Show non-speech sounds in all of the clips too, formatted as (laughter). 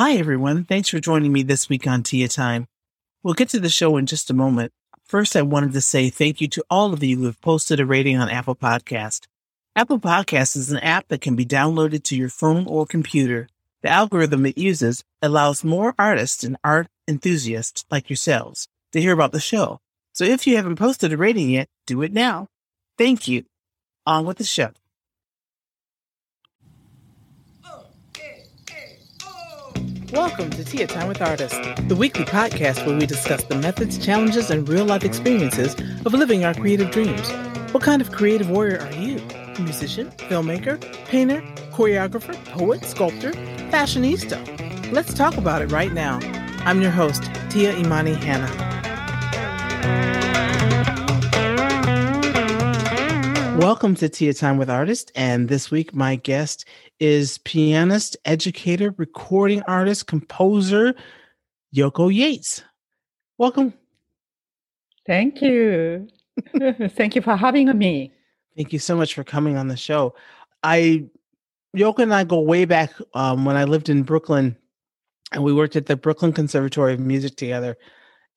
Hi, everyone. Thanks for joining me this week on Tia Time. We'll get to the show in just a moment. First, I wanted to say thank you to all of you who have posted a rating on Apple Podcast. Apple Podcast is an app that can be downloaded to your phone or computer. The algorithm it uses allows more artists and art enthusiasts like yourselves to hear about the show. So if you haven't posted a rating yet, do it now. Thank you. On with the show. Welcome to Tia Time with Artists, the weekly podcast where we discuss the methods, challenges, and real life experiences of living our creative dreams. What kind of creative warrior are you? Musician, filmmaker, painter, choreographer, poet, sculptor, fashionista? Let's talk about it right now. I'm your host, Tia Imani Hanna. Welcome to Tia Time with Artists, and this week my guest is pianist, educator, recording artist, composer, Yoko Yates. Welcome. Thank you. (laughs) Thank you for having me. Thank you so much for coming on the show. I, Yoko and I go way back um, when I lived in Brooklyn and we worked at the Brooklyn Conservatory of Music together.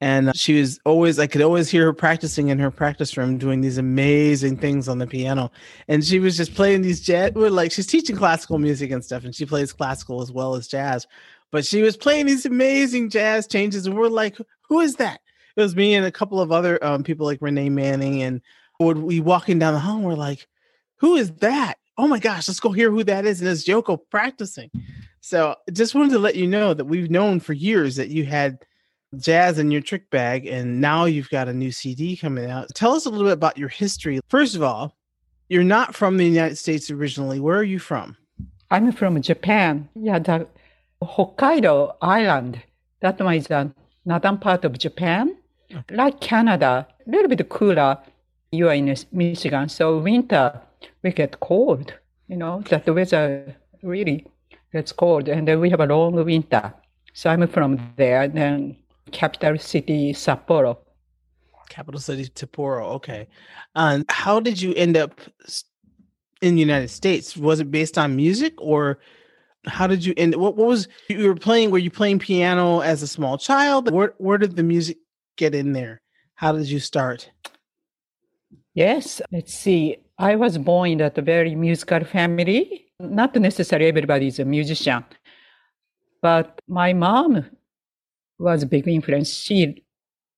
And she was always, I could always hear her practicing in her practice room doing these amazing things on the piano. And she was just playing these jazz, like she's teaching classical music and stuff, and she plays classical as well as jazz. But she was playing these amazing jazz changes, and we're like, who is that? It was me and a couple of other um, people like Renee Manning. And would we walking down the hall, and we're like, who is that? Oh my gosh, let's go hear who that is. And it's Yoko practicing. So just wanted to let you know that we've known for years that you had jazz in your trick bag, and now you've got a new CD coming out. Tell us a little bit about your history. First of all, you're not from the United States originally. Where are you from? I'm from Japan. Yeah, the Hokkaido Island. That one is the northern part of Japan. Okay. Like Canada, a little bit cooler. You are in Michigan, so winter we get cold. You know that the weather really gets cold, and then we have a long winter. So I'm from there. Then capital city Sapporo. Capital city Sapporo. Okay. And how did you end up in the United States? Was it based on music or how did you end what, what was you were playing were you playing piano as a small child? Where where did the music get in there? How did you start? Yes, let's see. I was born in a very musical family. Not necessarily everybody is a musician, but my mom was a big influence. She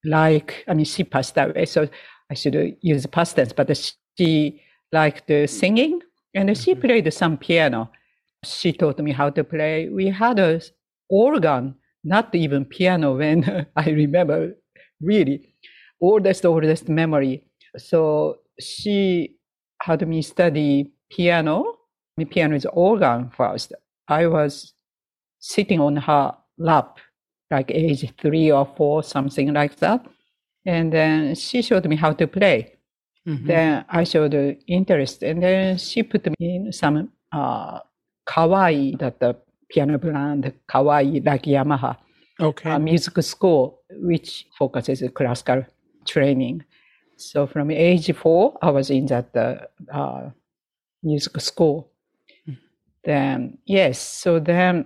like, I mean, she passed away, so I should use past tense, but she liked singing and she mm-hmm. played some piano. She taught me how to play. We had a organ, not even piano (laughs) when I remember really oldest, oldest memory. So she had me study piano. Piano is organ first. I was sitting on her lap like age three or four, something like that. And then she showed me how to play. Mm-hmm. Then I showed interest, and then she put me in some uh, Kawai, that the piano brand, Kawai, like Yamaha, okay, uh, music school, which focuses classical training. So from age four, I was in that uh, music school. Mm-hmm. Then yes, so then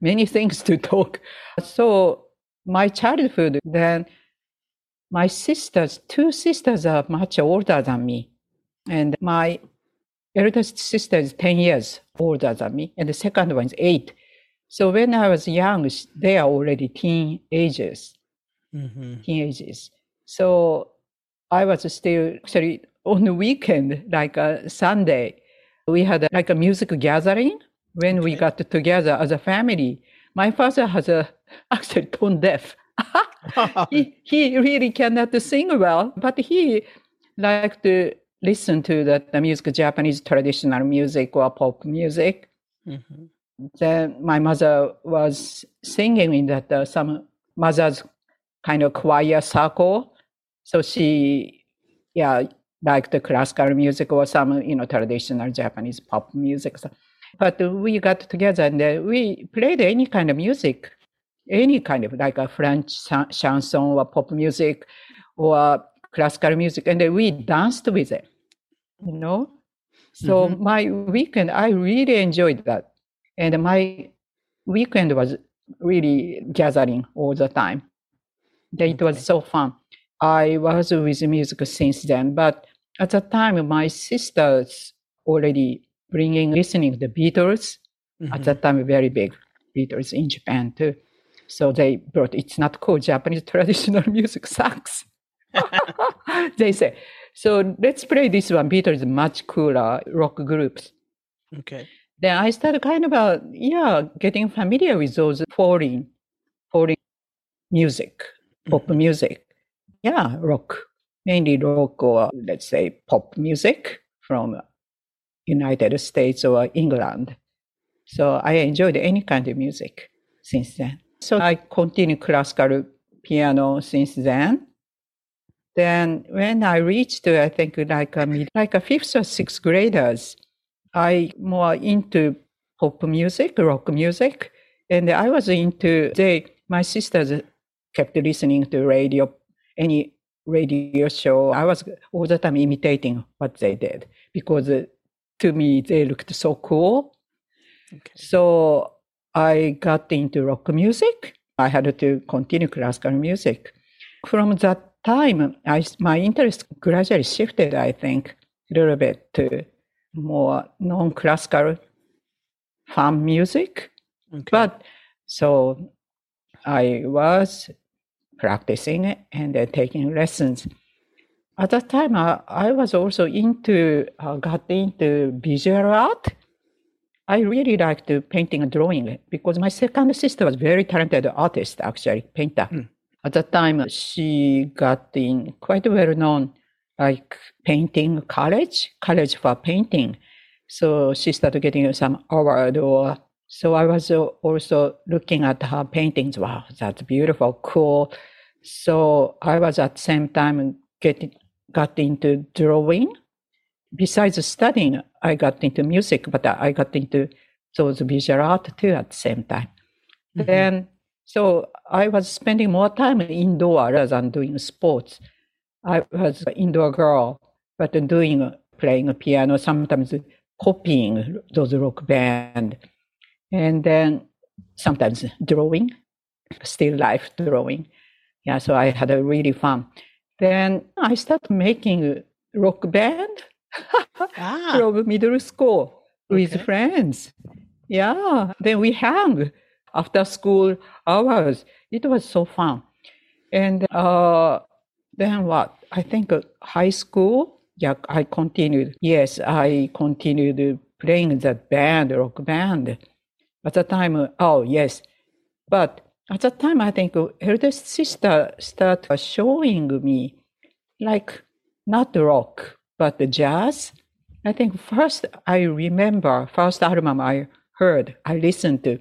many things to talk. So my childhood, then my sisters, two sisters are much older than me. And my eldest sister is 10 years older than me. And the second one is eight. So when I was young, they are already teen ages, mm-hmm. teenagers. So I was still actually on the weekend, like a Sunday, we had a, like a music gathering when we got together as a family. My father has a (laughs) actually tone deaf. (laughs) he he really cannot sing well, but he liked to listen to the, the music, Japanese traditional music or pop music. Mm-hmm. Then my mother was singing in that uh, some mother's kind of choir circle. So she, yeah, liked the classical music or some, you know, traditional Japanese pop music. So but we got together and uh, we played any kind of music, any kind of like a French chanson or pop music or classical music, and we danced with it, you know. So mm-hmm. my weekend, I really enjoyed that, and my weekend was really gathering all the time. It was so fun. I was with music since then, but at the time, my sisters already bringing listening the Beatles. Mm-hmm. At that time, very big Beatles in Japan too. So they brought. It's not cool. Japanese (laughs) traditional music sucks. (laughs) they say. So let's play this one. Beatles much cooler rock groups. Okay. Then I started kind of uh, yeah getting familiar with those foreign foreign music, pop mm-hmm. music. Yeah, rock mainly rock or let's say pop music from United States or England. So I enjoyed any kind of music since then. So I continued classical piano since then. Then when I reached, I think like a, like a fifth or sixth graders, I more into pop music, rock music, and I was into they. My sisters kept listening to radio, any radio show. I was all the time imitating what they did because to me they looked so cool. Okay. So I got into rock music. I had to continue classical music. From that time, I, my interest gradually shifted, I think, a little bit to more non-classical fun music. Okay. But so I was practicing and then taking lessons. At that time, I, I was also into, uh, got into visual art. I really liked painting and drawing because my second sister was very talented artist, actually, painter. Mm. At that time, she got in quite well known, like painting college, college for painting. So she started getting some award or so I was also looking at her paintings. Wow, that's beautiful, cool. So I was at the same time getting got into drawing. Besides studying, I got into music, but I got into those visual art too at the same time. Mm-hmm. Then, so I was spending more time indoor rather than doing sports. I was an indoor girl, but doing playing a piano, sometimes copying those rock band and then sometimes drawing, still life drawing. Yeah, so I had a really fun. Then I started making rock band ah. (laughs) from middle school with okay. friends. Yeah, then we hang after school hours. It was so fun. And uh, then what? I think uh, high school. Yeah, I continued. Yes, I continued playing that band, rock band. At the time, oh yes, but at that time, I think eldest sister started showing me like not rock but the jazz. I think first I remember first album I heard I listened to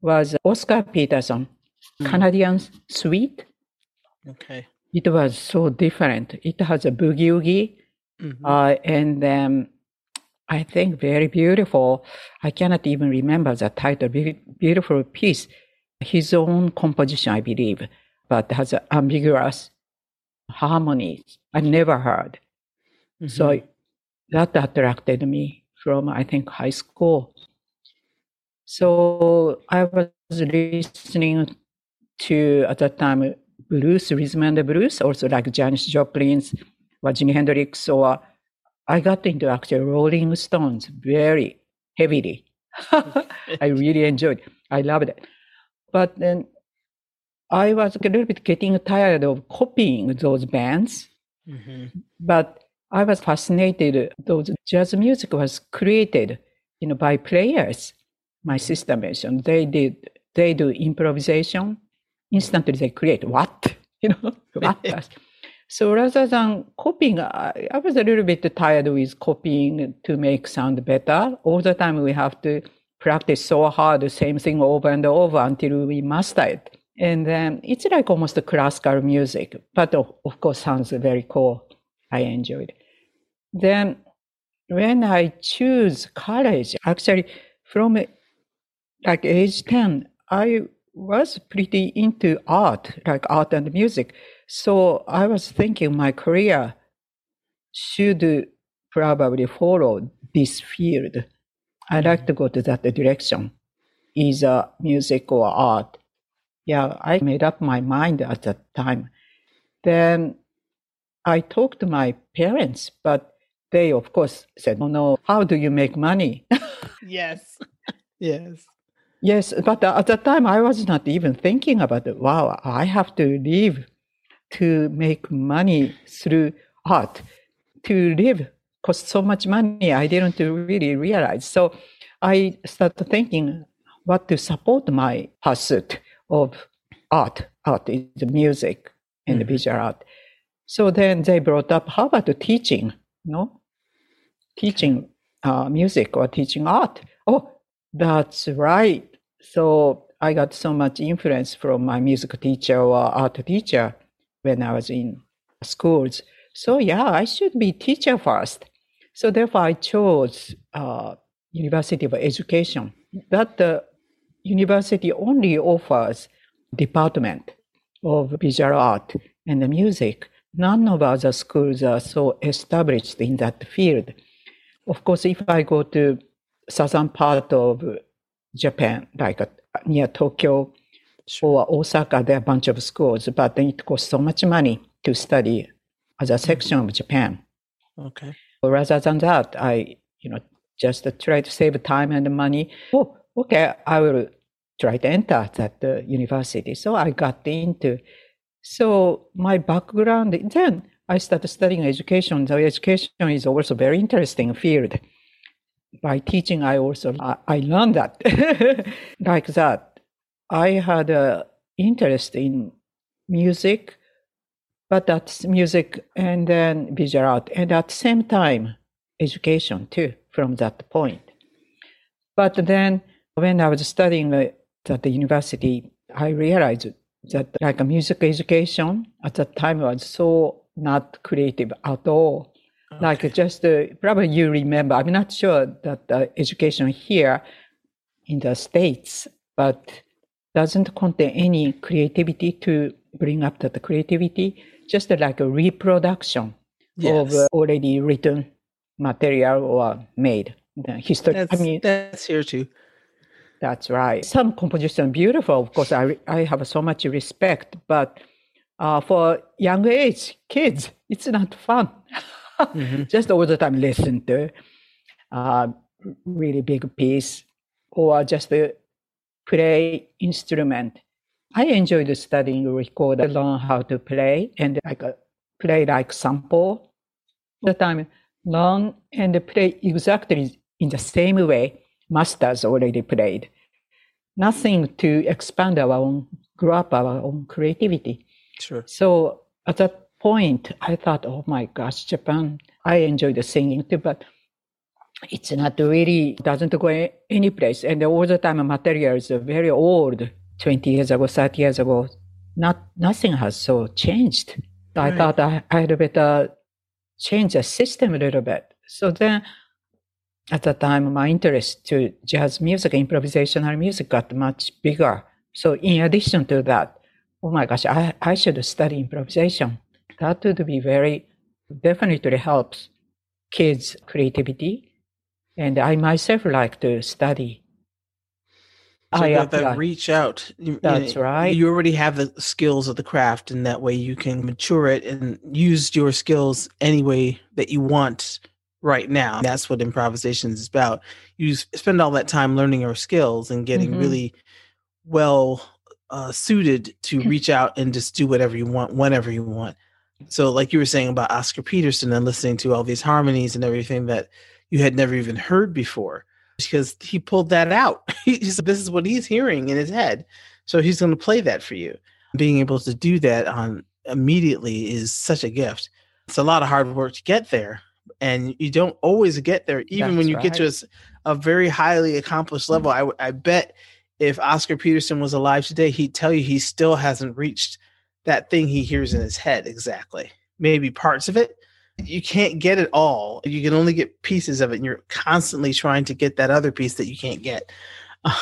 was Oscar Peterson, mm. Canadian Suite. Okay. It was so different. It has a boogie woogie, mm-hmm. uh, and um, I think very beautiful. I cannot even remember the title. Beautiful piece. His own composition, I believe, but has ambiguous harmonies I never heard. Mm-hmm. So that attracted me from, I think, high school. So I was listening to, at that time, blues, rhythm and blues, also like Janis Joplin's or Jimi Hendrix or I got into actually Rolling Stones very heavily. (laughs) I really enjoyed. I loved it. But then I was a little bit getting tired of copying those bands. Mm-hmm. But I was fascinated. Those jazz music was created, you know, by players. My sister mentioned they did. They do improvisation. Instantly, they create what (laughs) you know (laughs) what. So rather than copying, I, I, was a little bit tired with copying to make sound better. All the time we have to practice so hard, the same thing over and over until we master it. And then it's like almost classical music, but of, of course sounds very cool. I enjoyed. Then when I choose college, actually from like age 10, I was pretty into art, like art and music. So I was thinking my career should probably follow this field. I like to go to that direction, either music or art. yeah, I made up my mind at that time. Then I talked to my parents, but they, of course, said, "Oh no, how do you make money?" (laughs) yes, yes, yes. But at that time, I was not even thinking about it. Wow, I have to live to make money through art. To live costs so much money. I didn't really realize. So I started thinking what to support my pursuit of art. Art is music and mm-hmm. visual art. So then they brought up how about the teaching, no? Teaching uh, music or teaching art. Oh, that's right. So I got so much influence from my music teacher or art teacher when I was in schools. So yeah, I should be teacher first. So therefore, I chose uh, University of Education. That the university only offers department of visual art and music. None of other schools are so established in that field. Of course, if I go to southern part of Japan, like uh, near Tokyo or Osaka, there are a bunch of schools, but it costs so much money to study as a section of Japan. Okay. Rather than that, I, you know, just try to save time and money. Oh, okay, I will try to enter that uh, university. So I got into. So my background, then I started studying education. So education is also very interesting field. By teaching, I also I, I learned that (laughs) like that. I had an interest in music, but that's music and then visual art, and at the same time, education too. From that point, but then when I was studying at the university, I realized that like a music education at that time was so not creative at all. Okay. Like just uh, probably you remember. I'm not sure that the education here in the states, but doesn't contain any creativity to bring up that creativity. Just like a reproduction yes. of uh, already written material or made history. That's, I mean, that's here too. That's right. Some composition beautiful. Of course, I I have so much respect, but uh, for young age kids, it's not fun. mm-hmm. (laughs) Just all the time listen to uh, really big piece or just uh, play instrument. I enjoyed studying record. I learn how to play and like uh, play like sample. The time learn and play exactly in the same way masters already played. Nothing to expand our own, grow up our own creativity. Sure. So at that point, I thought, oh my gosh, Japan, I enjoy the singing too, but it's not really, doesn't go any place. And all the time materials are very old, 20 years ago, 30 years ago. Not, nothing has so changed. Right. I thought I, I had better change the system a little bit. So then at the time, my interest to jazz music, improvisational music got much bigger. So in addition to that, oh my gosh, I, I should study improvisation. That would be very, definitely helps kids' creativity. And I myself like to study. So I that, that reach out. You, That's you know, right. You already have the skills of the craft, and that way you can mature it and use your skills any way that you want right now. That's what improvisation is about. You spend all that time learning your skills and getting mm-hmm. really well uh, suited to reach out and just do whatever you want whenever you want. So, like you were saying about Oscar Peterson and listening to all these harmonies and everything that you had never even heard before, because he pulled that out. (laughs) he said, This is what he's hearing in his head. So, he's going to play that for you. Being able to do that on immediately is such a gift. It's a lot of hard work to get there, and you don't always get there even That's when you right. get to a, a, very highly accomplished level I, I bet if oscar peterson was alive today he'd tell you he still hasn't reached that thing he hears in his head exactly maybe parts of it you can't get it all. You can only get pieces of it and you're constantly trying to get that other piece that you can't get. (laughs)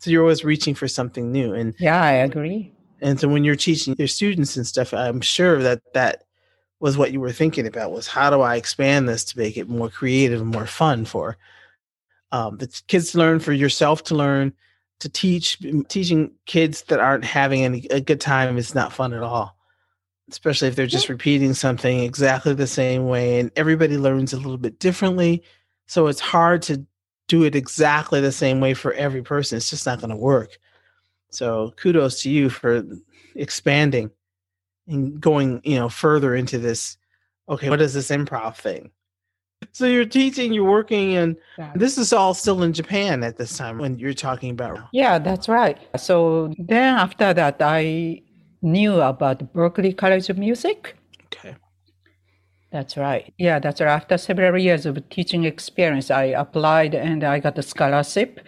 So you're always reaching for something new and yeah i agree. and so when you're teaching your students and stuff i'm sure that that was what you were thinking about was how do I expand this to make it more creative and more fun for um, the kids to learn, for yourself to learn, to teach teaching kids that aren't having any a good time is not fun at all especially if they're just yeah. repeating something exactly the same way and everybody learns a little bit differently so it's hard to do it exactly the same way for every person it's just not going to work so kudos to you for expanding and going you know further into this okay what is this improv thing so you're teaching, you're working, and this is all still in Japan at this time when you're talking about. Yeah, that's right. So then after that, I knew about Berklee College of Music. Okay. That's right. Yeah, that's right. After several years of teaching experience, I applied and I got a scholarship.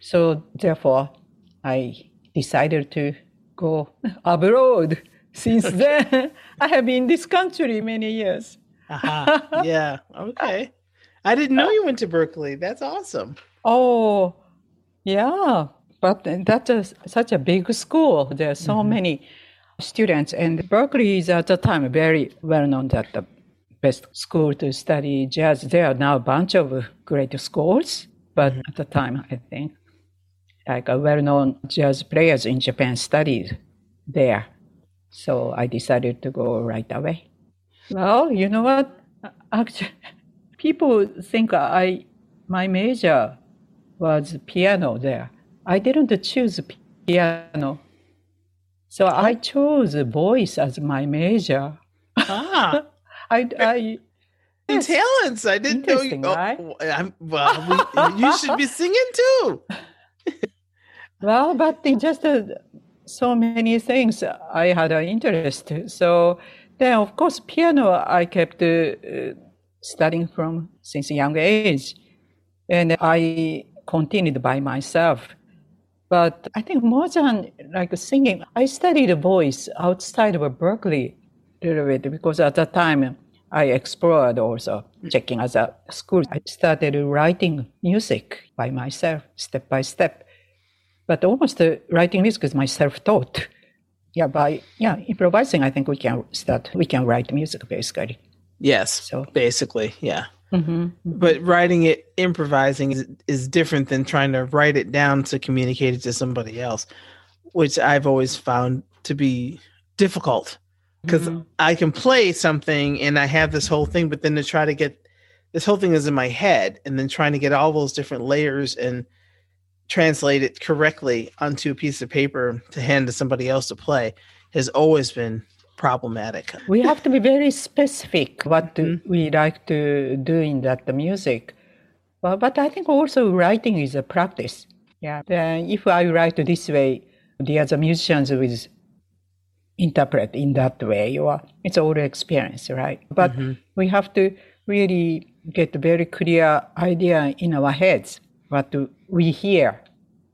So therefore, I decided to go (laughs) abroad. Since then, (laughs) I have been in this country many years. Uh-huh. (laughs) Yeah. Okay. I didn't know you went to Berklee. That's awesome. Oh, yeah. But that's a, such a big school. There are so mm-hmm. many students, and Berklee is at the time very well known that the best school to study jazz. There are now a bunch of great schools, but mm-hmm. at the time, I think, like a well-known jazz players in Japan studied there. So I decided to go right away. Well, you know what? Actually, (laughs) people think I my major was piano there. I didn't choose piano. So I chose voice as my major. Ah. (laughs) I, I yes. talents. I didn't know you. Oh, right? I'm, well, we, you should be singing too. (laughs) well, but just uh, so many things I had an interest. So then, of course, piano I kept uh, studying from since a young age, and I continued by myself. But I think more than like singing, I studied voice outside of Berklee a little bit because at that time I explored also checking as a school. I started writing music by myself, step by step. But almost uh, writing music is my self-taught yeah, by yeah improvising, I think we can start. We can write music basically. Yes. So basically, yeah. Mm-hmm. But writing it, improvising is, is different than trying to write it down to communicate it to somebody else, which I've always found to be difficult because mm-hmm. I can play something and I have this whole thing, but then to try to get this whole thing is in my head and then trying to get all those different layers and translate it correctly onto a piece of paper to hand to somebody else to play has always been problematic. We have to be very specific what mm-hmm. we like to do in that the music. Well, but I think also writing is a practice. Yeah. Then if I write this way, the other musicians will interpret in that way, or it's all experience, right? But mm-hmm. we have to really get a very clear idea in our heads what we hear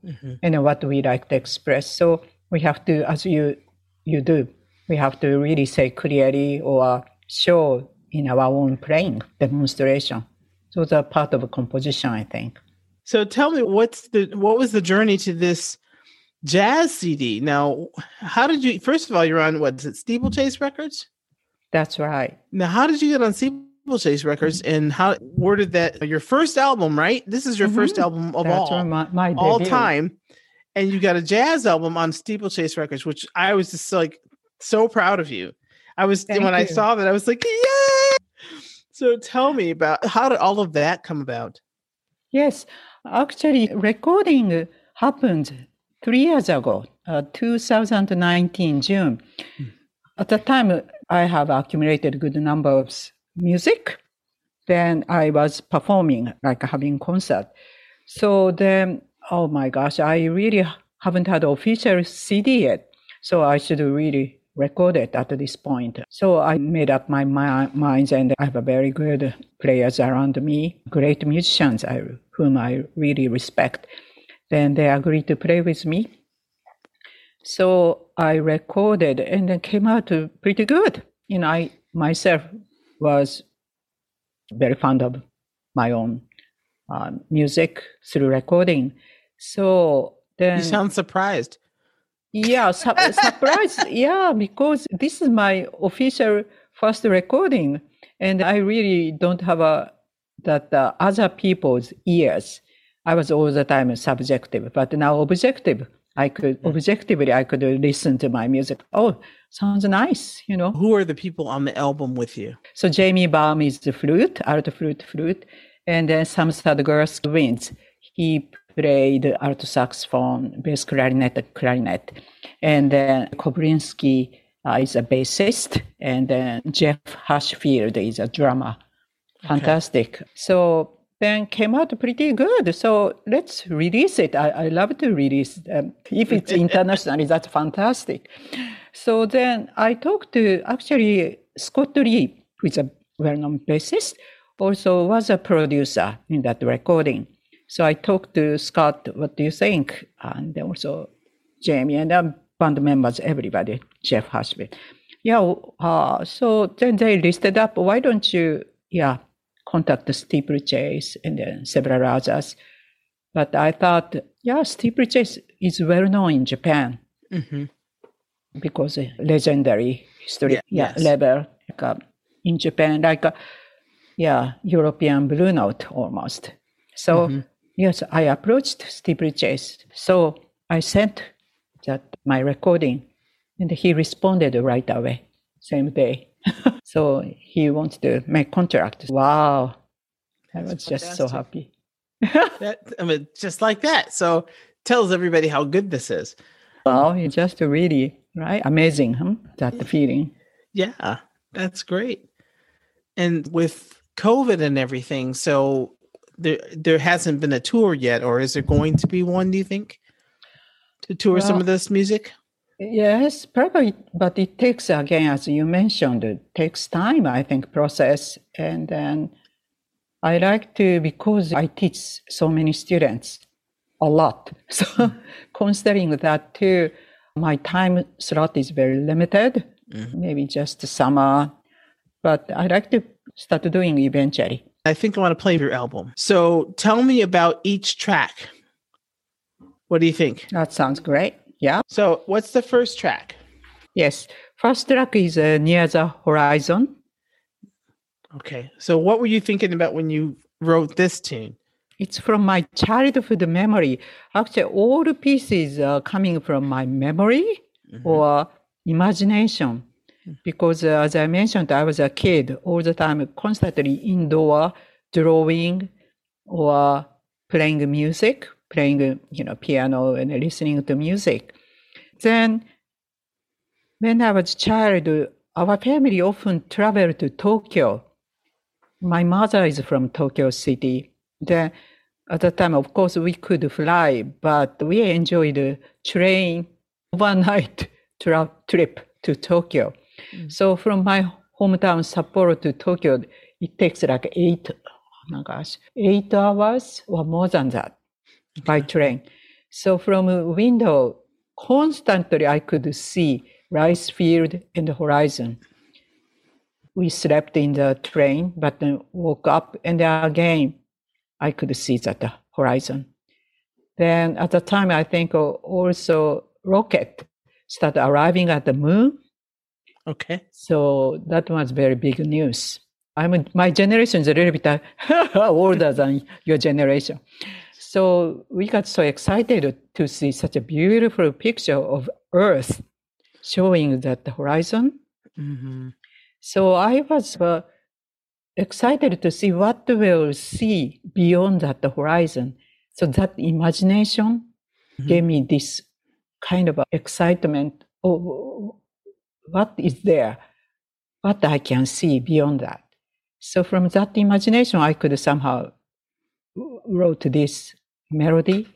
mm-hmm. and what we like to express. So we have to, as you you do, we have to really say clearly or show in our own playing demonstration. So are part of a composition, I think. So tell me, what's the what was the journey to this jazz CD? Now, how did you? First of all, you're on what is it, Steeplechase Records? That's right. Now, how did you get on Steeplechase Records, and how where did that your first album, right? This is your mm-hmm. first album of That's all my, my all time, and you got a jazz album on Steeplechase Records, which I was just like so proud of you. I was Thank when you. I saw that, I was like, yeah. So tell me about how did all of that come about? Yes, actually, recording happened three years ago, uh, 2019 June. Hmm. At the time, I have accumulated good number of music, then I was performing, like having concert. So then, oh my gosh, I really haven't had official CD yet. So I should really record it at this point. So I made up my mind and I have a very good players around me, great musicians I, whom I really respect. Then they agreed to play with me. So I recorded and it came out pretty good. You know, I myself was very fond of my own uh, music through recording. So then you sound surprised. Yeah, su- surprised. Yeah, because this is my official first recording, and I really don't have a that uh, other people's ears. I was all the time subjective, but now objective. I could objectively, I could listen to my music. Oh, sounds nice, you know. Who are the people on the album with you? So Jamie Baum is the flute, alto flute, flute, and then Sam Girls winds. He played alto saxophone, bass clarinet, clarinet, and then Kobrinsky uh, is a bassist, and then Jeff Hirshfield is a drummer. Fantastic. Okay. So then came out pretty good. So let's release it. I, I love to release them. If it's (laughs) internationally, that's fantastic. So then I talked to actually Scott Lee, who is a well-known bassist, also was a producer in that recording. So I talked to Scott, what do you think? And then also Jamie and band members, everybody, Jeff Hashby. Yeah, uh, so then they listed up, why don't you, yeah, contact Steeplechase and then several others. But I thought, yeah, Steeplechase is well known in Japan mm-hmm. because legendary history yeah, yeah yes. level like, uh, in Japan, like uh, yeah, European Blue Note almost. So mm-hmm. Yes, I approached Steeplechase. So I sent that my recording, and he responded right away, same day. (laughs) so he wants to make contract. Wow. I was just so happy. (laughs) (laughs) that, I mean, just like that. So tells everybody how good this is. Well, it's just really, right? Amazing, huh? That the feeling. Yeah, that's great. And with COVID and everything, so there there hasn't been a tour yet, or is there going to be one, do you think? To tour well, some of this music? Yes, probably, but it takes again, as you mentioned, it takes time. I think process, and then I like to because I teach so many students a lot. (laughs) So mm-hmm. considering that too, my time slot is very limited. Mm-hmm. Maybe just summer, but I like to start doing eventually. I think I want to play your album. So tell me about each track. What do you think? That sounds great. Yeah. So, what's the first track? Yes. First track is uh, Near the Horizon. Okay. So, what were you thinking about when you wrote this tune? It's from my childhood memory. Actually, all the pieces are coming from my memory mm-hmm. or imagination. Because, uh, as I mentioned, I was a kid all the time, constantly indoor, drawing or playing music playing, you know, piano and listening to music. Then, when I was a child, our family often traveled to Tokyo. My mother is from Tokyo City. Then, at the time, of course, we could fly, but we enjoyed the train overnight (laughs) tra- trip to Tokyo. Mm. So from my hometown Sapporo to Tokyo, it takes like eight, oh my gosh, eight hours or more than that by train. So from a window, constantly I could see rice field and the horizon. We slept in the train, but then woke up and again I could see that the horizon. Then at the time, I think also rocket started arriving at the moon. Okay. So that was very big news. I mean, my generation is a little bit (laughs) older than your generation. So we got so excited to see such a beautiful picture of Earth showing that the horizon. Mm-hmm. So I was uh, excited to see what we'll see beyond that the horizon. So that imagination mm-hmm. gave me this kind of excitement. Oh, what is there? What I can see beyond that. So from that imagination, I could somehow wrote this melody.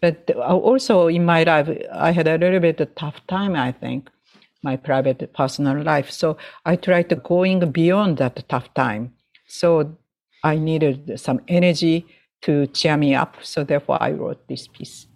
But also in my life, I had a little bit of tough time, I think, my private personal life. So I tried to going beyond that tough time. So I needed some energy to cheer me up. So therefore I wrote this piece.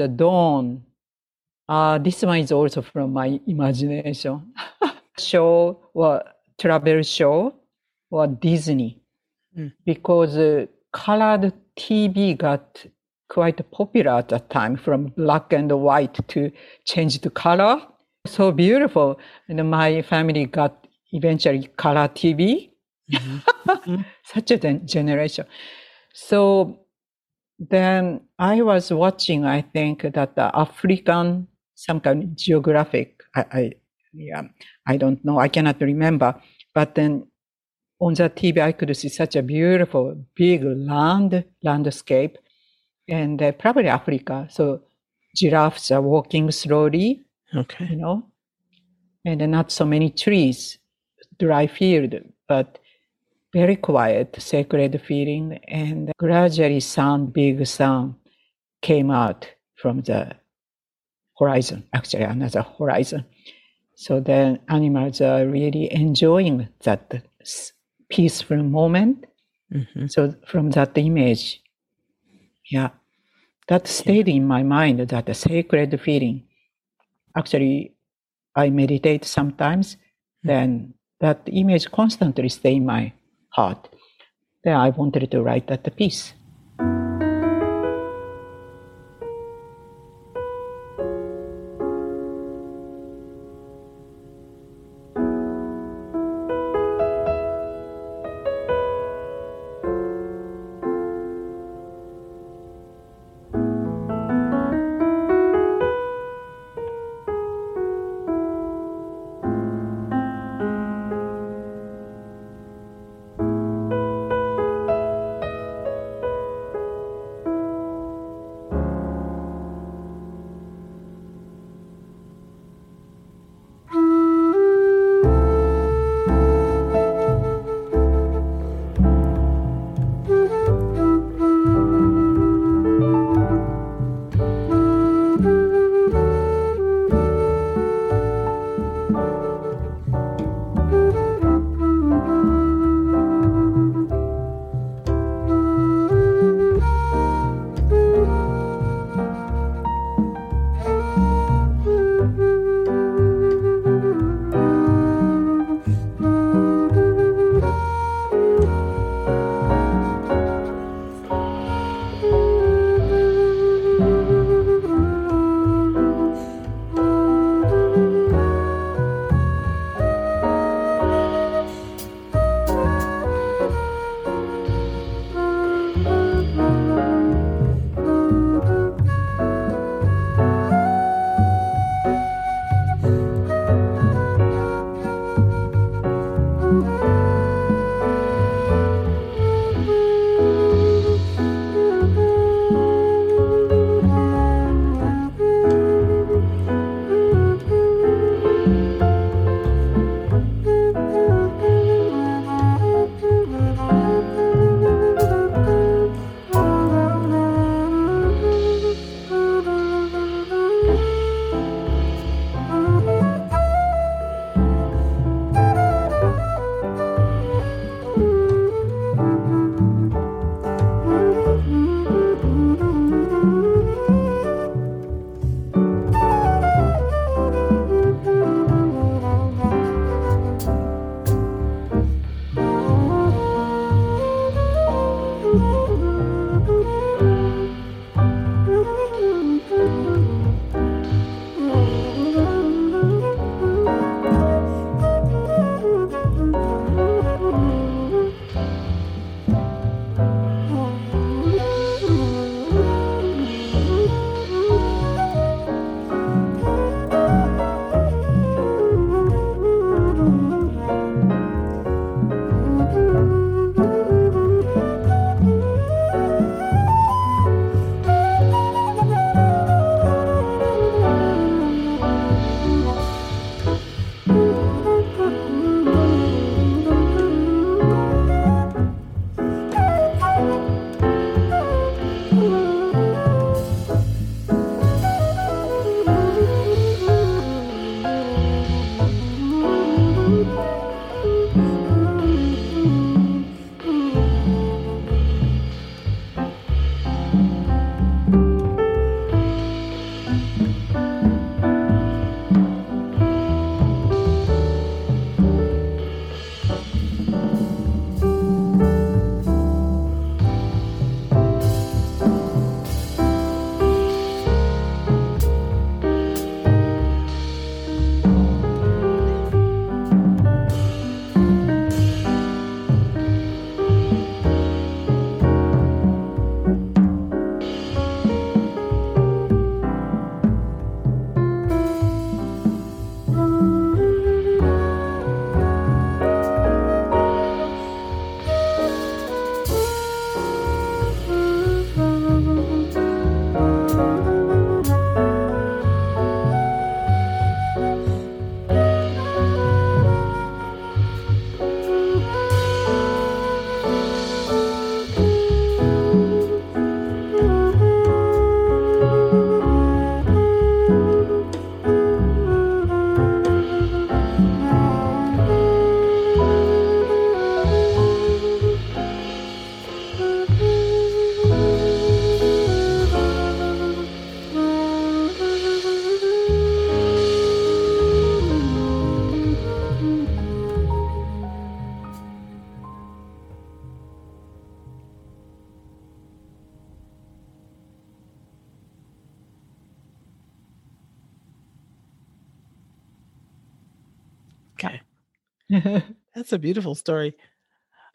A Dawn. Uh, this one is also from my imagination. (laughs) show or travel show or Disney Mm. because uh, colored TV got quite popular at that time from black and white to change to color. So beautiful. And my family got eventually color TV. Mhm. (laughs) Such a gen- generation. So then I was watching, I think that the African, some kind of geographic, I, I, yeah, I don't know, I cannot remember. But then on the TV, I could see such a beautiful, big land, landscape, and uh, probably Africa. So giraffes are walking slowly, okay, you know, and not so many trees, dry field, but very quiet, sacred feeling. And gradually, sun, big sun came out from the horizon, actually, another horizon. So then animals are really enjoying that peaceful moment. hmm So from that image, yeah, that stayed in my mind, that sacred feeling. Actually, I meditate sometimes, then that image constantly stay in my Then I wanted to write that piece. That's a beautiful story.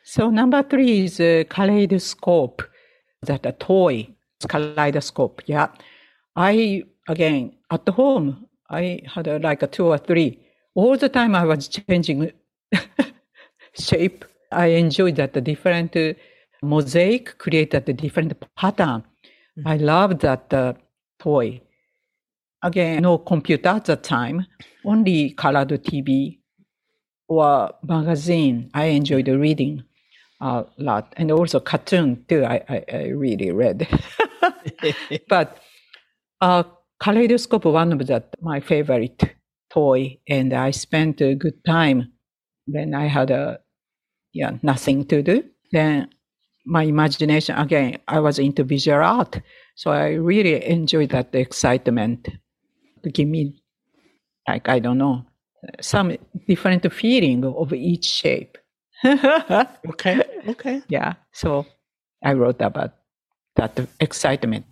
So number three is a kaleidoscope, that a toy kaleidoscope. Yeah, I again at home I had a, like a two or three. All the time I was changing (laughs) shape. I enjoyed that the different uh, mosaic created the different pattern. Mm-hmm. I love that uh, toy. Again, no computer at the time, only colored TV or magazine. I enjoyed reading a lot, and also cartoon too. I I, I really read, (laughs) but uh, kaleidoscope one of that my favorite toy, and I spent a good time when I had a yeah nothing to do. Then my imagination again. I was into visual art, so I really enjoyed that excitement. To give me like I don't know some different feeling of each shape. (laughs) okay. Okay. Yeah. So I wrote about that excitement.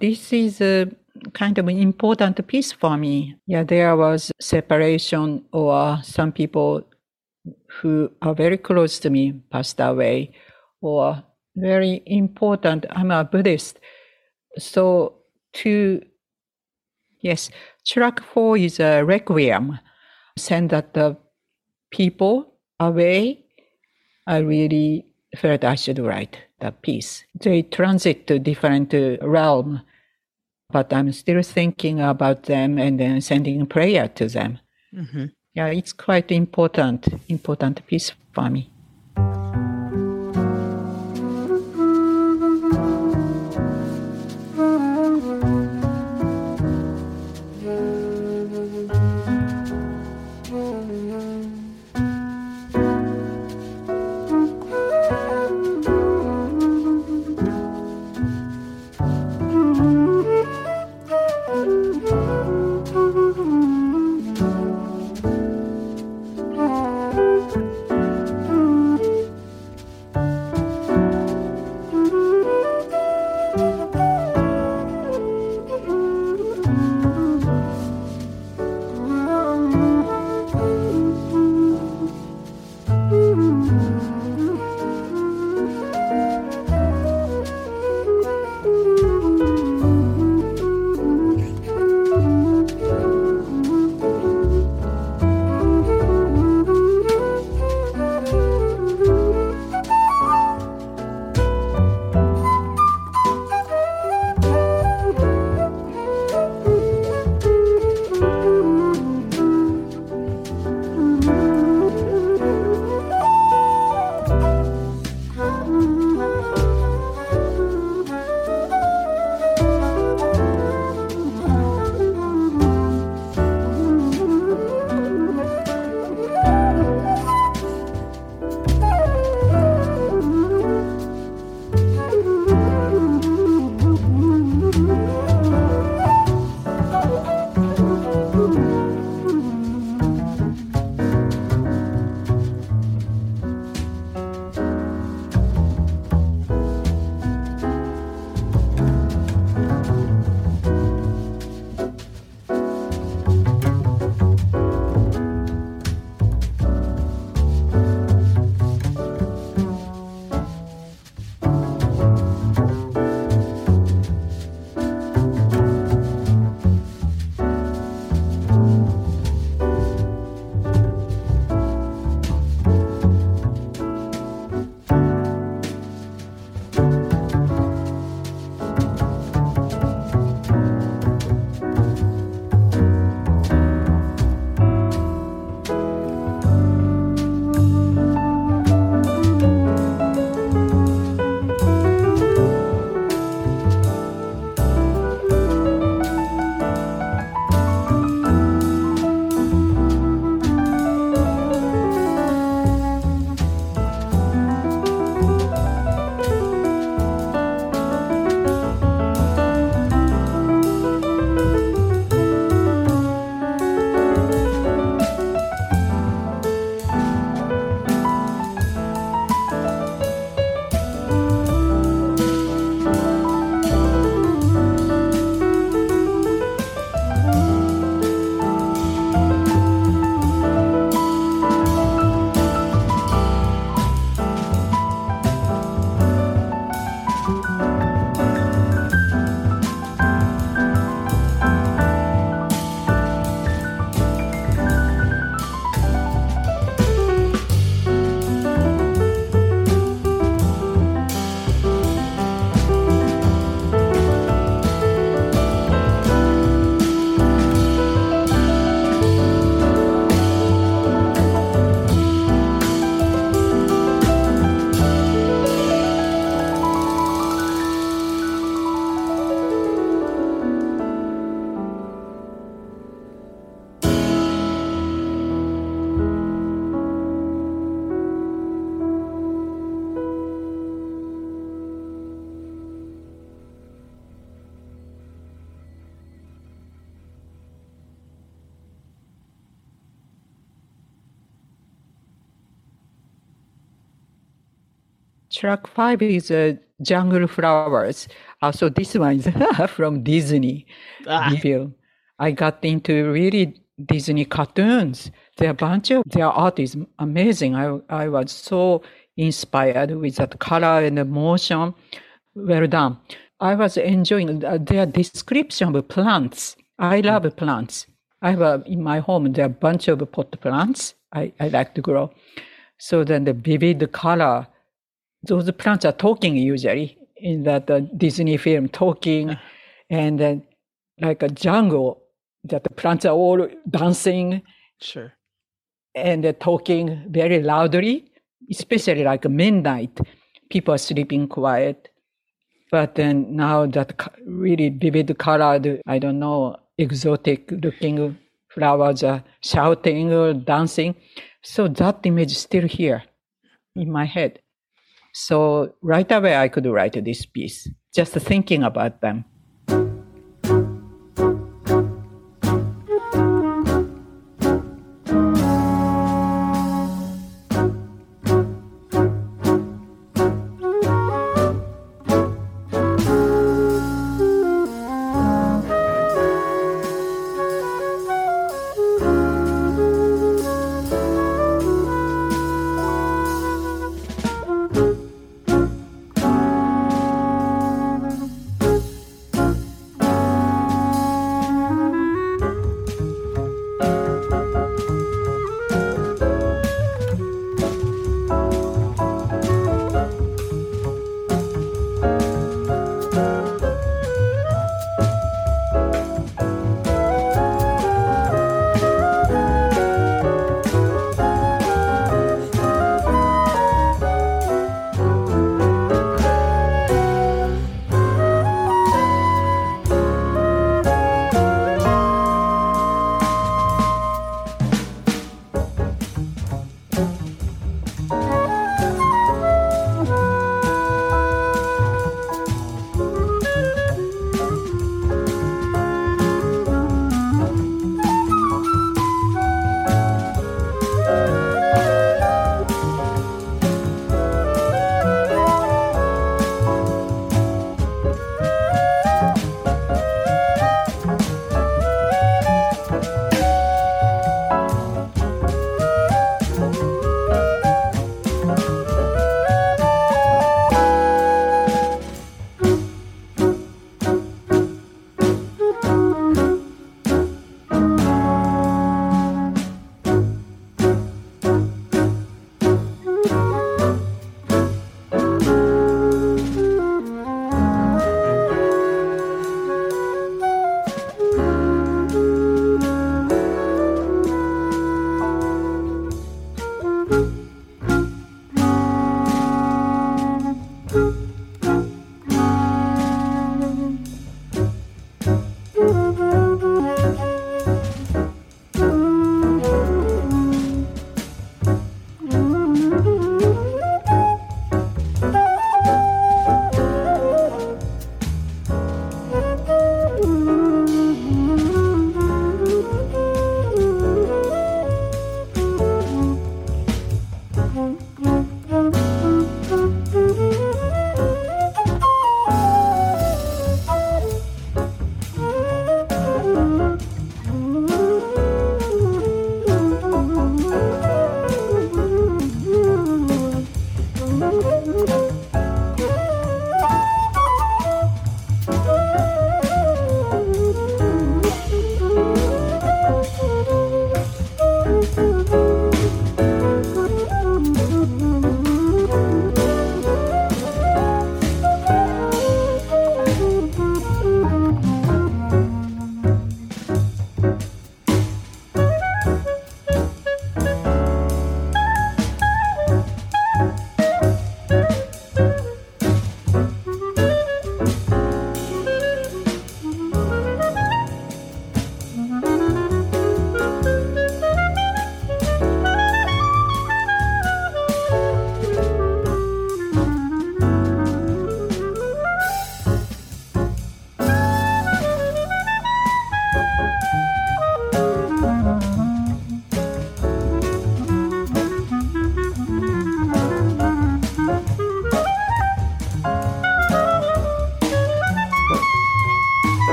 This is a kind of an important piece for me. Yeah, there was separation or some people who are very close to me passed away or very important. I'm a Buddhist. So to, yes, track four is a requiem. Send that the people away. I really felt I should write that piece. They transit to different uh, realm, but I'm still thinking about them and then sending prayer to them. Mm-hmm. Yeah, it's quite important, important piece for me. Track five is a jungle flowers. Also, this one is (laughs) from Disney Ah, film. I got into really Disney cartoons. Their bunch of their art is amazing. I I was so inspired with that color and the motion. Well done. I was enjoying uh, their description of plants. I love plants. I have in my home there are a bunch of pot plants. I, I like to grow. So then the vivid color, those plants are talking usually in that uh, Disney film, talking, and then like a jungle that the plants are all dancing sure. and they're talking very loudly, especially like midnight. People are sleeping quiet. But then now that really vivid colored, I don't know, exotic looking flowers are shouting or dancing. So that image is still here in my head. So right away I could write this piece, just thinking about them.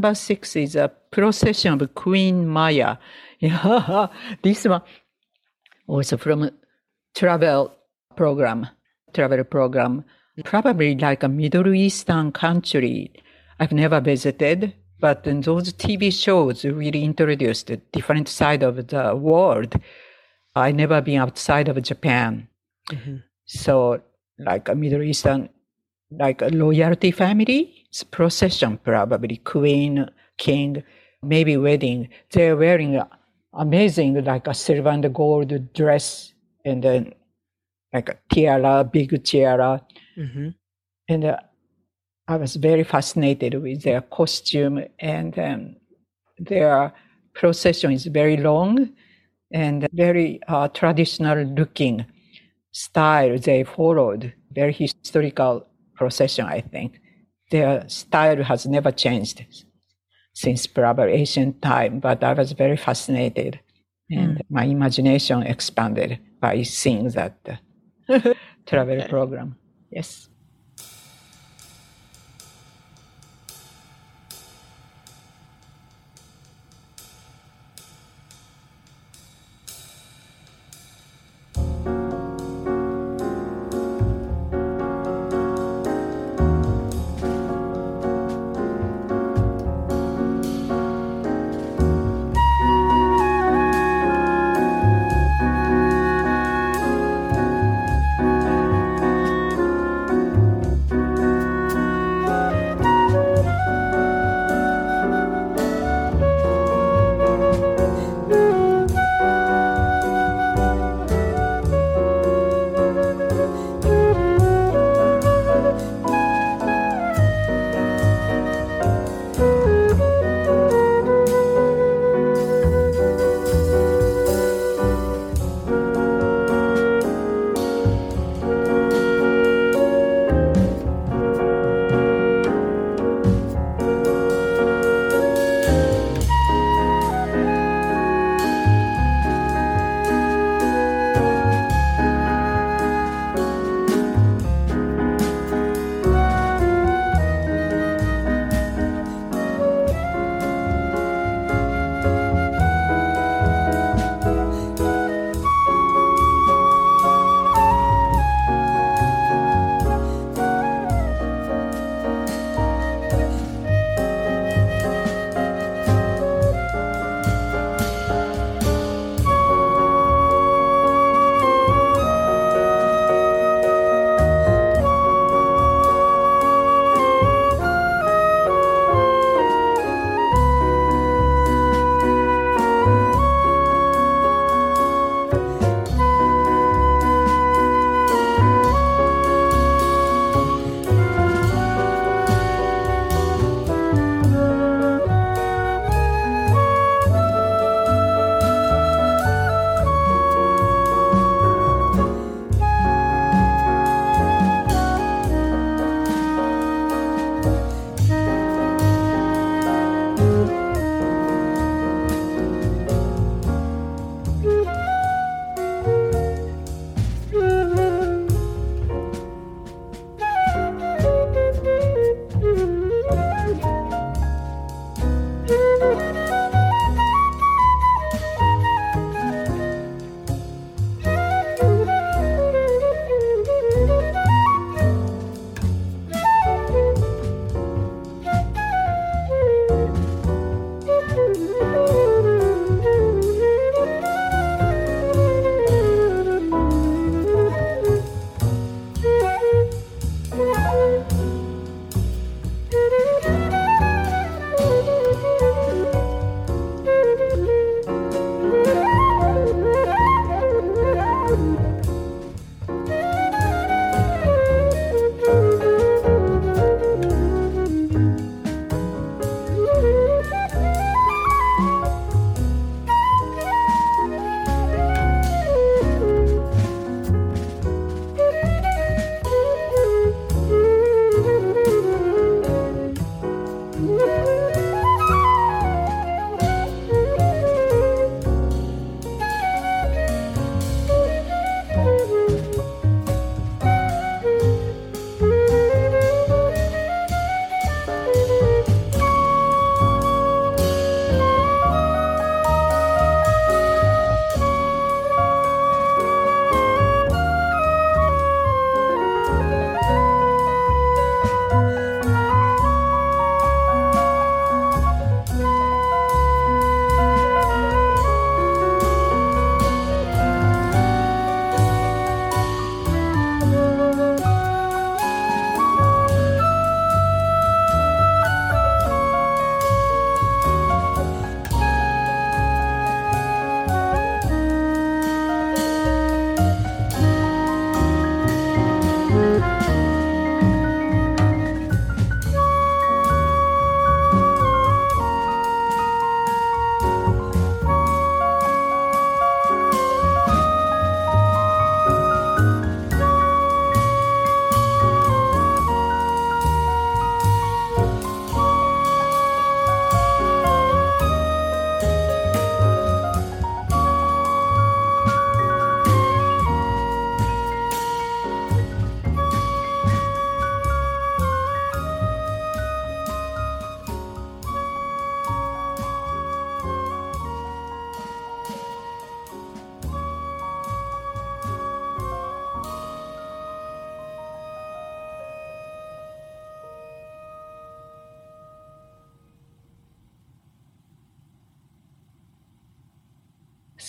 Number six is a procession of Queen Maya. (laughs) Yeah, this one also from travel program, travel program, probably like a Middle Eastern country. I've never visited, but in those TV shows really introduced a different side of the world. I never been outside of Japan. Mm-hmm. So like a Middle Eastern, like a loyalty family, it's procession probably, queen, king, maybe wedding. They're wearing amazing, like a silver and gold dress and then like a tiara, big tiara. Mm-hmm. And uh, I was very fascinated with their costume and um, their procession is very long and very uh, traditional looking style they followed. Very historical procession, I think. Their style has never changed since probably ancient time, but I was very fascinated and mm. my imagination expanded by seeing that (laughs) travel okay. program. Yes.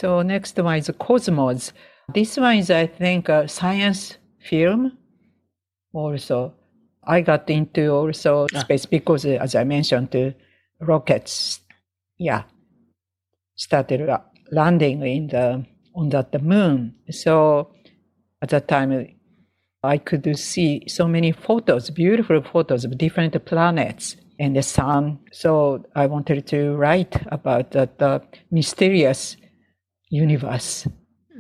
So next one is Cosmos. This one is, I think, a science film. Also, I got into also Ah. space because, uh, as I mentioned, the rockets, yeah, started landing in the on that the moon. So at that time, I could see so many photos, beautiful photos of different planets and the sun. So I wanted to write about that the mysterious universe.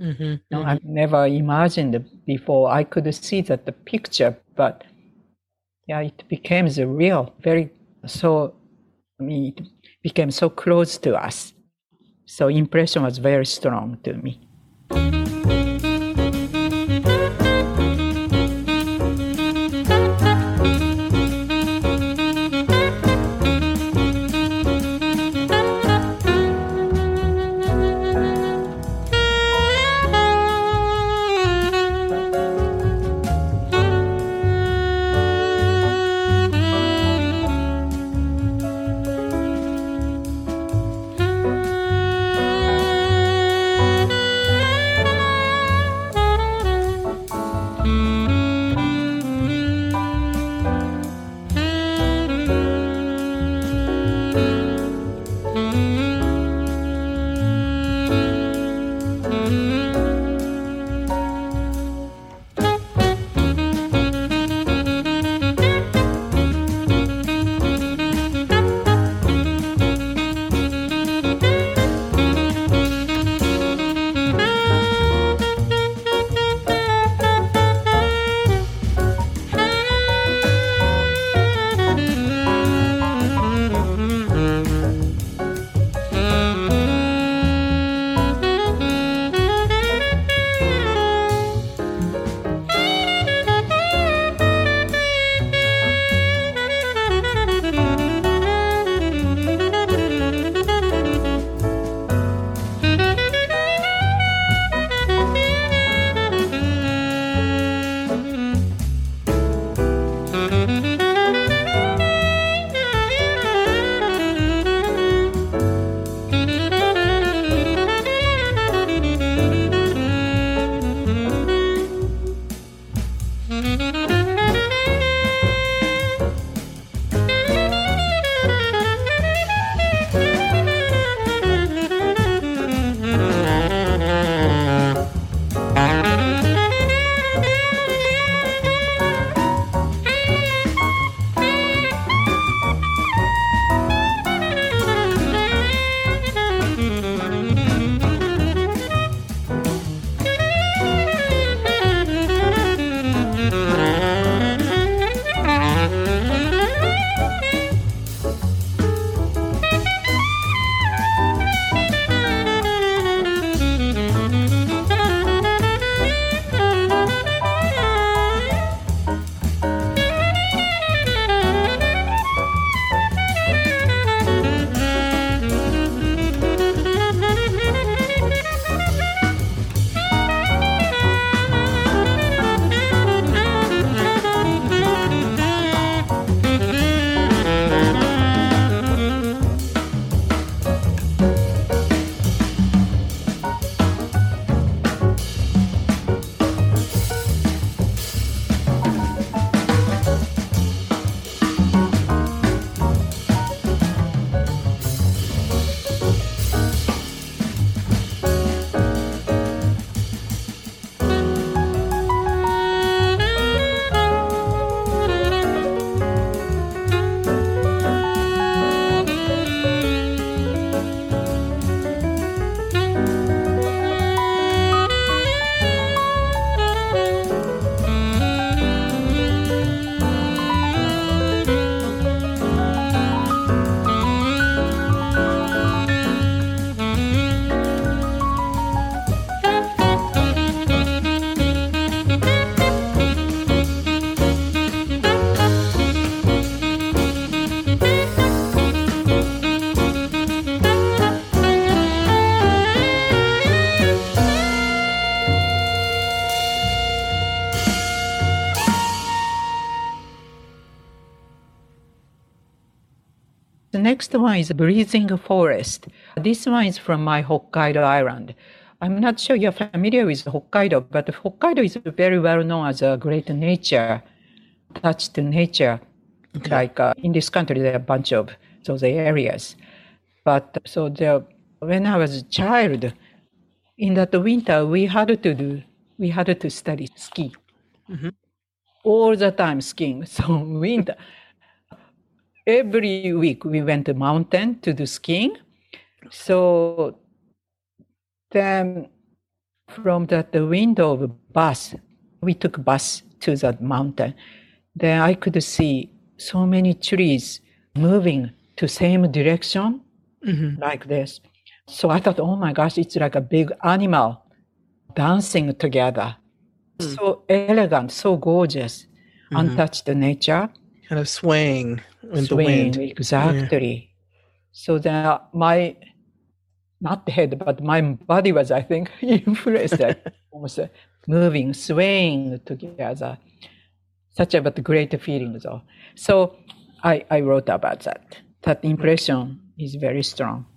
Mm-hmm. No, I've never imagined before. I could see that the picture, but yeah, it became the real, very so. I mean, it became so close to us. So impression was very strong to me. Next one is Breathing Forest. This one is from my Hokkaido island. I'm not sure you're familiar with Hokkaido, but Hokkaido is very well known as a great nature, touched nature. Okay. Like uh, in this country, there are a bunch of those areas. But so there, when I was a child, in that winter, we had to do, we had to study ski. Mm-hmm. All the time skiing. (laughs) So winter, every week we went to mountain to do skiing. So then from that the window of the bus, we took bus to that mountain. Then I could see so many trees moving to same direction mm-hmm. like this. So I thought, oh my gosh, it's like a big animal dancing together. Mm. So elegant, so gorgeous, mm-hmm. untouched nature. Kind of swaying in swaying. Exactly. Yeah. So then my not the head, but my body was, I think, (laughs) influenced, almost moving, swaying together. Such a but great feeling, though. So I, I wrote about that. That impression is very strong.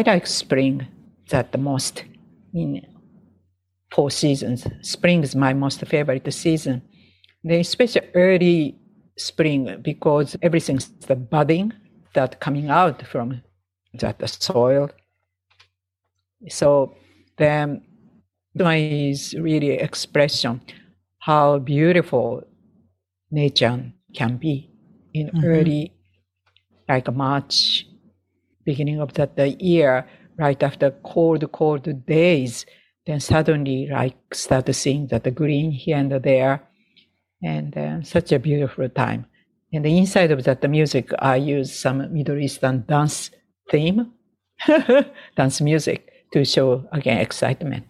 I like spring that the most in four seasons. Spring is my most favorite season. Then especially early spring because everything's the budding that coming out from that the soil. So then is really expression how beautiful nature can be in mm-hmm. early like March, beginning of that the year, right after cold, cold days, then suddenly like start seeing that the green here and there, and uh, such a beautiful time. And inside of that the music, I use some Middle Eastern dance theme, (laughs) dance music to show again excitement.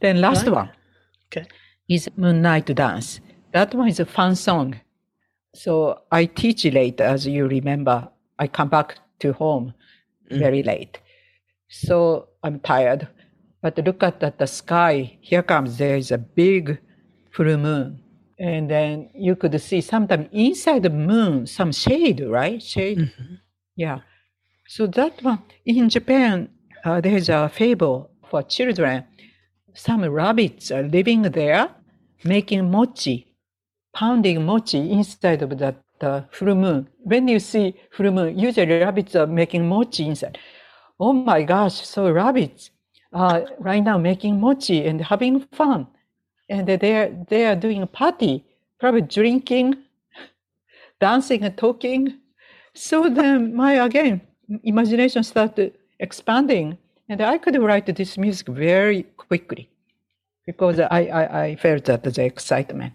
Then last Right. one Okay. is Moonlight Dance. That one is a fun song. So I teach late, as you remember. I come back to home Mm. very late. So I'm tired. But look at, at the sky. Here comes, there is a big full moon. And then you could see sometimes inside the moon, some shade, right? Shade. Mhm. Yeah. So that one, in Japan, uh, there's a fable for children. Some rabbits are living there making mochi, pounding mochi inside of that uh, full moon. When you see full moon, usually rabbits are making mochi inside. Oh my gosh, so rabbits are right now making mochi and having fun. And they are, they are doing a party, probably drinking, (laughs) dancing and talking. So then my, again, imagination started expanding and I could write this music very quickly because I, I, I felt that the excitement.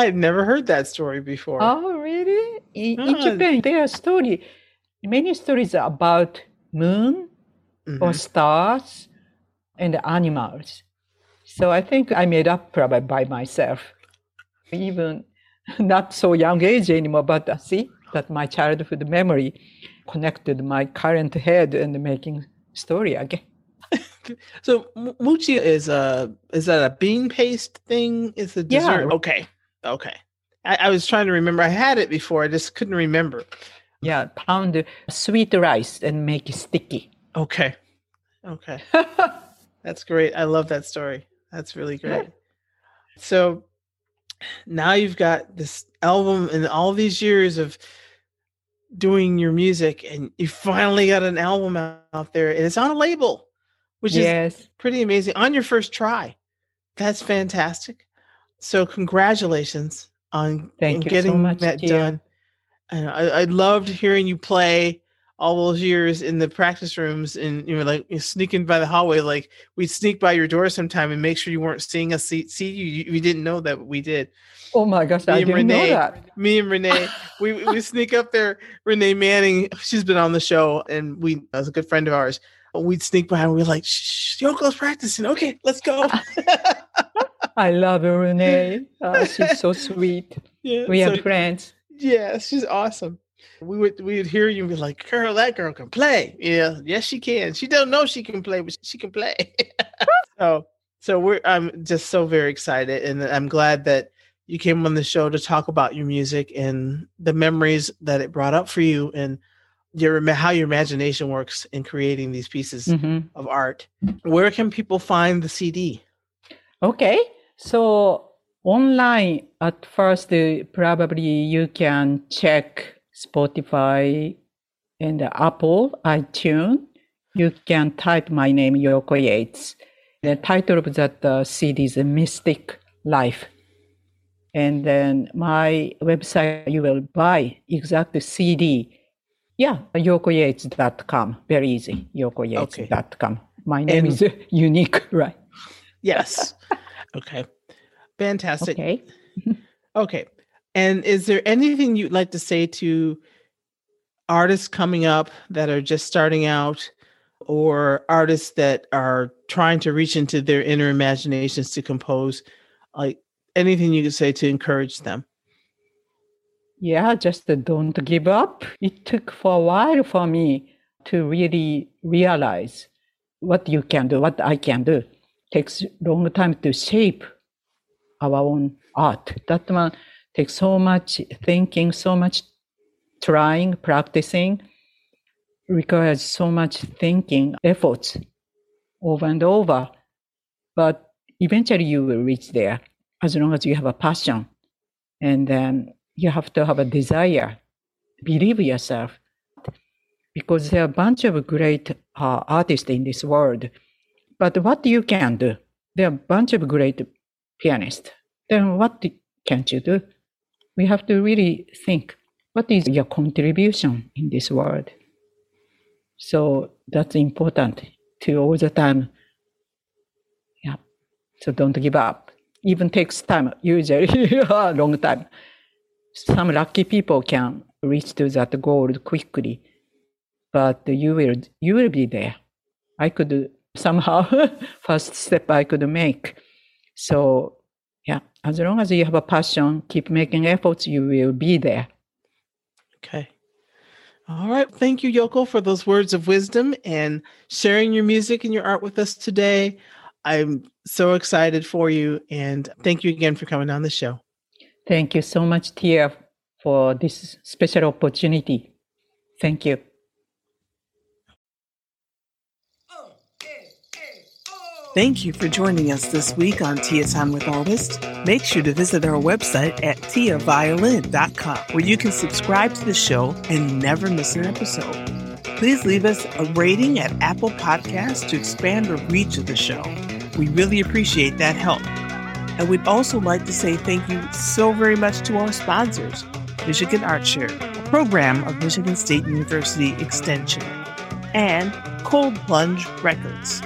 I had never heard that story before. Oh, really? In, in. Japan, there are story, many stories about moon Mhm. or stars and animals. So I think I made up probably by myself. Even (laughs) not so young age anymore, but uh, see that my childhood memory connected my current head and making story again. (laughs) So mochi is a is that a bean paste thing? Is a Yeah. dessert? Okay, okay. I, I was trying to remember. I had it before. I just couldn't remember. Yeah, pound sweet rice and make it sticky. Okay, okay. (laughs) That's great. I love that story. That's really great. (laughs) So now you've got this album and all these years of doing your music, and you finally got an album out, out there, and it's on a label, which is pretty amazing on your first try. That's fantastic. So congratulations on you so getting much, that Tia. done. And I, I loved hearing you play all those years in the practice rooms and you know like sneaking by the hallway like we'd sneak by your door sometime and make sure you weren't seeing us see, see you. we didn't know that we did Oh my gosh, Me I and didn't know Renee. that. me and renee (laughs) we we sneak up there renee manning she's been on the show and we as a good friend of ours we'd sneak by and we're like shh yoko's practicing okay let's go (laughs) (laughs) I love her, Renee. Uh, (laughs) she's so sweet. (laughs) yeah We so- are friends. Yeah, she's awesome. We would we would hear you and be like, "Girl, that girl can play." Yeah, yes, she can. She don't know she can play, but she can play. (laughs) so, so we're I'm just so very excited, and I'm glad that you came on the show to talk about your music and the memories that it brought up for you, and your how your imagination works in creating these pieces Mhm. of art. Where can people find the CD? Okay, so online at first, uh, probably you can check Spotify and Apple, iTunes. You can type my name, Yoko Yates. The title of that uh, CD is Mystic Life. And then my website, you will buy exact CD. Yeah, yokoyates.com. Very easy. yokoyates.com. My name And- is (laughs) unique, right? Yes. Okay. Fantastic. Okay. (laughs) Okay. And is there anything you'd like to say to artists coming up that are just starting out or artists that are trying to reach into their inner imaginations to compose? Like anything you could say to encourage them? Yeah, just don't give up. It took for a while for me to really realize what you can do, what I can do. Takes long time to shape our own art. That one takes so much thinking, so much trying, practicing, requires so much thinking, efforts over and over. But eventually you will reach there as long as you have a passion. And then you have to have a desire, believe yourself. Because there are a bunch of great uh, artists in this world. But what you can do? There are a bunch of great pianists. Then what can't you do? We have to really think what is your contribution in this world? So that's important to all the time. Yeah. So don't give up. Even takes time, usually (laughs) a long time. Some lucky people can reach to that goal quickly, but you will you will be there. I could somehow (laughs) first step I could make. So yeah, as long as you have a passion, keep making efforts, you will be there. Okay. All right. Thank you, Yoko, for those words of wisdom and sharing your music and your art with us today. I'm so excited for you. And thank you again for coming on the show. Thank you so much, Tia, for this special opportunity. Thank you. Thank you for joining us this week on Tia Time with Artist. Make sure to visit our website at tiaviolin.com where you can subscribe to the show and never miss an episode. Please leave us a rating at Apple Podcasts to expand the reach of the show. We really appreciate that help. And we'd also like to say thank you so very much to our sponsors, Michigan Art Share, a program of Michigan State University Extension, and Cold Plunge Records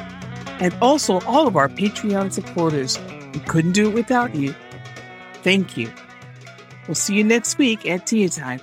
and also all of our Patreon supporters We couldn't do it without you. Thank you. We'll see you next week at Tea Time.